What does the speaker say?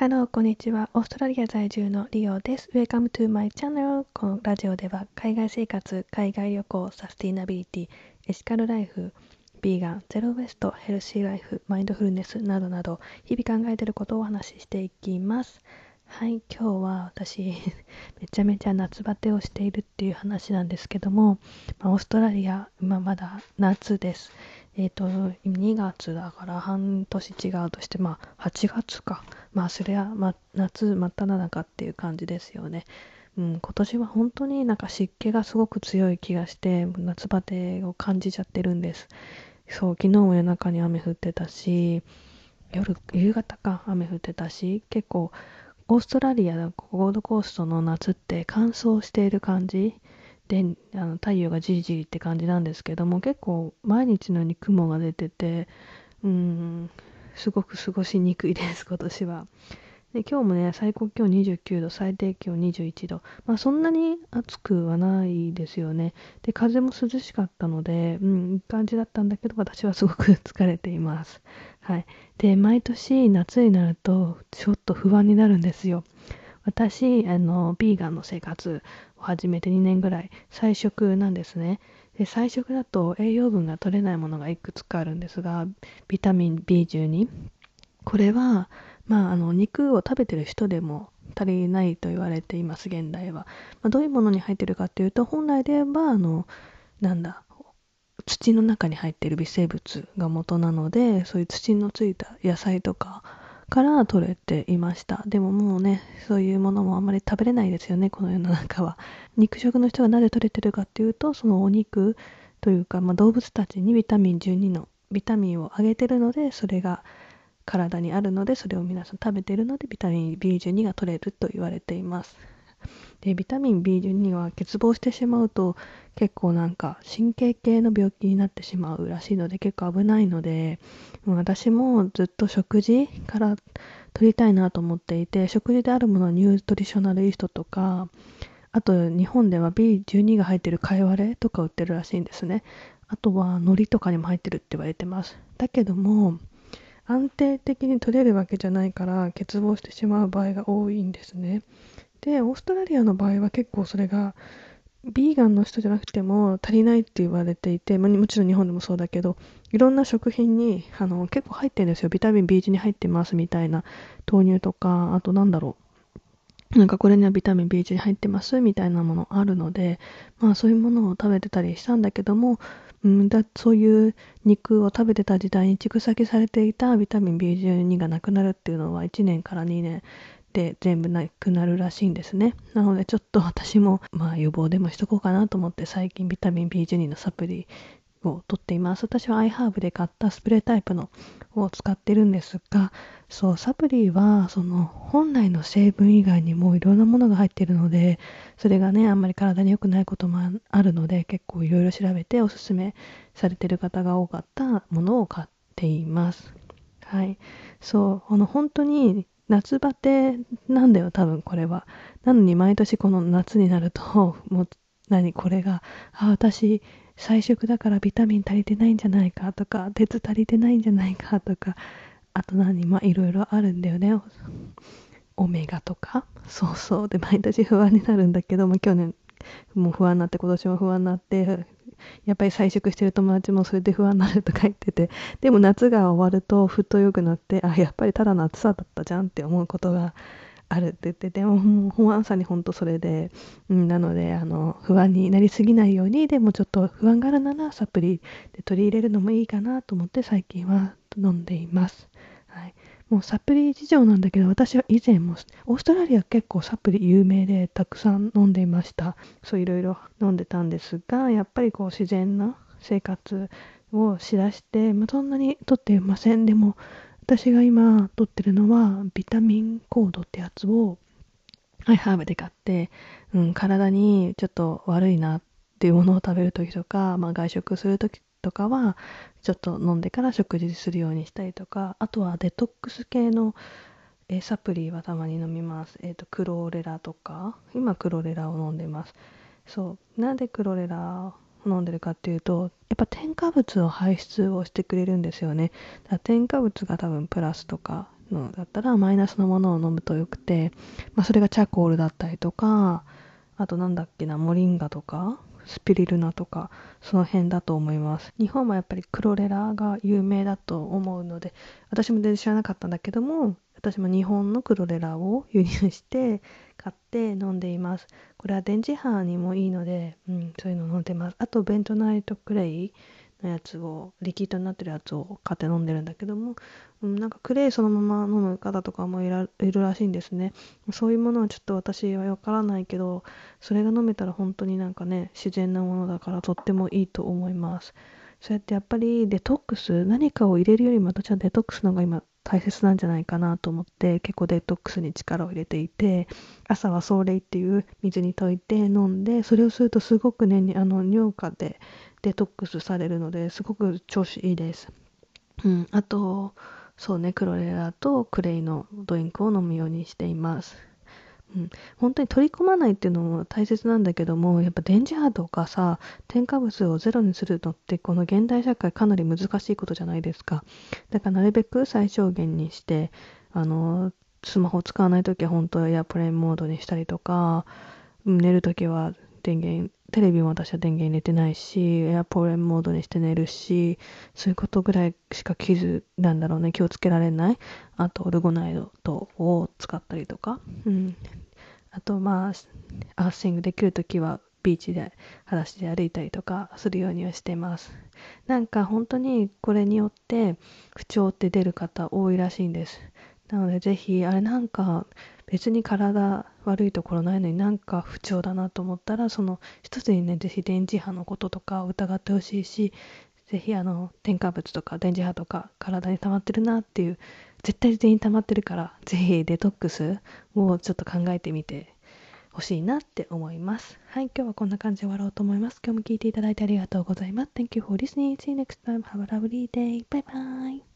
Hello, こんにちは。オーストラリア在住のリオです。Welcome to my channel. このラジオでは海外生活、海外旅行、サスティナビリティ、エシカルライフ、ビーガン、ゼロウェスト、ヘルシーライフ、マインドフルネスなどなど日々考えていることをお話ししていきます。はい、今日は私 めちゃめちゃ夏バテをしているっていう話なんですけども、まあ、オーストラリア、今まだ夏です。えっ、ー、と、2月だから半年違うとして、まあ、8月か。まあ、そりゃ、ま、夏真っ只中っていう感じですよね。うん、今年は本当になんか湿気がすごく強い気がして、夏バテを感じちゃってるんです。そう、昨日も夜中に雨降ってたし、夜、夕方か雨降ってたし、結構、オーストラリアのゴールドコーストの夏って乾燥している感じであの太陽がじりじりって感じなんですけども結構毎日のように雲が出ててうんすごく過ごしにくいです 今年は。で今日もね最高気温29度最低気温21度。まあそんなに暑くはないですよね。で風も涼しかったのでうんいい感じだったんだけど私はすごく 疲れています。はい。で毎年夏になるとちょっと不安になるんですよ。私あのビーガンの生活を始めて2年ぐらい菜食なんですね。で菜食だと栄養分が取れないものがいくつかあるんですがビタミン B12 これはまあ、あの肉を食べてる人でも足りないと言われています現代は、まあ、どういうものに入ってるかっていうと本来で言えばあのなんだ土の中に入ってる微生物が元なのでそういう土のついた野菜とかから取れていました。でももうねそういうものもあんまり食べれないですよね。この世の中は。肉食の人がなぜ取れてるかっていうとそのお肉というか、まあ、動物たちにビタミン12のビタミンをあげてるのでそれが体にあるのでそれを皆さん食べているのでビタミン B12 が取れると言われています。でビタミン B12 は欠乏してしまうと結構なんか神経系の病気になってしまうらしいので結構危ないので私もずっと食事から取りたいなと思っていて食事であるものはニュートリショナルイーストとかあと日本では B12 が入ってる貝割れとか売ってるらしいんですね。あとは海苔とかにも入ってるって言われてます。だけども安定的に取れるわけじゃないから欠乏してしまう場合が多いんですね。でオーストラリアの場合は結構それがビーガンの人じゃなくても足りないって言われていて、ま、もちろん日本でもそうだけどいろんな食品にあの結構入ってるんですよ。ビタミン B1 に入ってますみたいな豆乳とかあとなんだろう。なんかこれにはビタミン B1 に入ってますみたいなものあるのでまあそういうものを食べてたりしたんだけども、うん、だそういう肉を食べてた時代に蓄積されていたビタミン B12 がなくなるっていうのは1年から2年で全部なくなるらしいんですね。なのでちょっと私もまあ予防でもしとこうかなと思って最近ビタミン B12 のサプリを取っています。私は iHerb で買ったスプレータイプのを使ってるんですが、そう、サプリはその本来の成分以外にもいろんなものが入っているので、それがね、あんまり体に良くないこともあるので、結構いろいろ調べておすすめされてる方が多かったものを買っています。はい。そう、あの本当に夏バテなんだよ、多分これは。なのに毎年この夏になると、もう何これが、あ、私、菜食だからビタミン足りてないんじゃないかとか、鉄足りてないんじゃないかとか、あと何、まあいろいろあるんだよね。オメガとか。そうそう。で、毎年不安になるんだけど、まあ去年もう不安になって、今年も不安になって、やっぱり菜食してる友達もそれで不安になるとか言っててでも夏が終わるとふっと良くなってあやっぱりただの暑さだったじゃんって思うことがあるって言っててもう不安さに本当それで、うん、なのであの不安になりすぎないようにでもちょっと不安があるならサプリで取り入れるのもいいかなと思って最近は飲んでいます。はいもうサプリ事情なんだけど、私は以前も、オーストラリア結構サプリ有名でたくさん飲んでいました。そういろいろ飲んでたんですが、やっぱりこう自然な生活をしだして、まあ、そんなにとっていません。でも、私が今とってるのは、ビタミンコードってやつを、はい、ハーブで買って、うん、体にちょっと悪いなっていうものを食べるときとか、まあ、外食するときとかはちょっと飲んでから食事するようにしたりとかあとはデトックス系の、えサプリはたまに飲みます、えーと、クロレラとか。今クロレラを飲んでます。そう。なんでクロレラを飲んでるかっていうとやっぱ添加物を排出をしてくれるんですよね。だから添加物が多分プラスとかのだったらマイナスのものを飲むとよくて、まあ、それがチャコールだったりとかあとなんだっけなモリンガとかスピリルナとかその辺だと思います。日本もやっぱりクロレラが有名だと思うので私も全然知らなかったんだけども私も日本のクロレラを輸入して買って飲んでいます。これは電磁波にもいいので、うん、そういうの飲んでます。あとベントナイトクレイ。のやつをリキッドになってるやつを買って飲んでるんだけども、うん、なんかクレイそのまま飲む方とかもいるらしいんですね。そういうものはちょっと私はわからないけどそれが飲めたら本当になんかね自然なものだからとってもいいと思います。そうやってやっぱりデトックス何かを入れるよりも私はデトックスの方が今大切なんじゃないかなと思って結構デトックスに力を入れていて朝はソーレイっていう水に溶いて飲んでそれをするとすごくねあの尿化でデトックスされるのですごく調子いいです。うん、あとそうねクロレラとクレイのドリンクを飲むようにしています。うん、本当に取り込まないっていうのも大切なんだけどもやっぱ電磁波とかさ添加物をゼロにするのってこの現代社会かなり難しいことじゃないですかだからなるべく最小限にしてあのスマホ使わない時は本当エアプレインモードにしたりとか寝る時は電源テレビも私は電源入れてないしエアポーレンモードにして寝るしそういうことぐらいしか傷なんだろうね気をつけられない。あとオルゴナイドを使ったりとか、うん、あとまあアーシングできるときはビーチで裸足で歩いたりとかするようにはしてます。なんか本当にこれによって不調って出る方多いらしいんです。なのでぜひあれなんか別に体悪いところないのになんか不調だなと思ったらその一つにねぜひ電磁波のこととかを疑ってほしいしぜひあの添加物とか電磁波とか体に溜まってるなっていう絶対全員溜まってるからぜひデトックスをちょっと考えてみてほしいなって思います。はい、今日はこんな感じで終わろうと思います。今日も聞いていただいてありがとうございます。Thank you for listening. See you next time. Have a lovely day. Bye bye.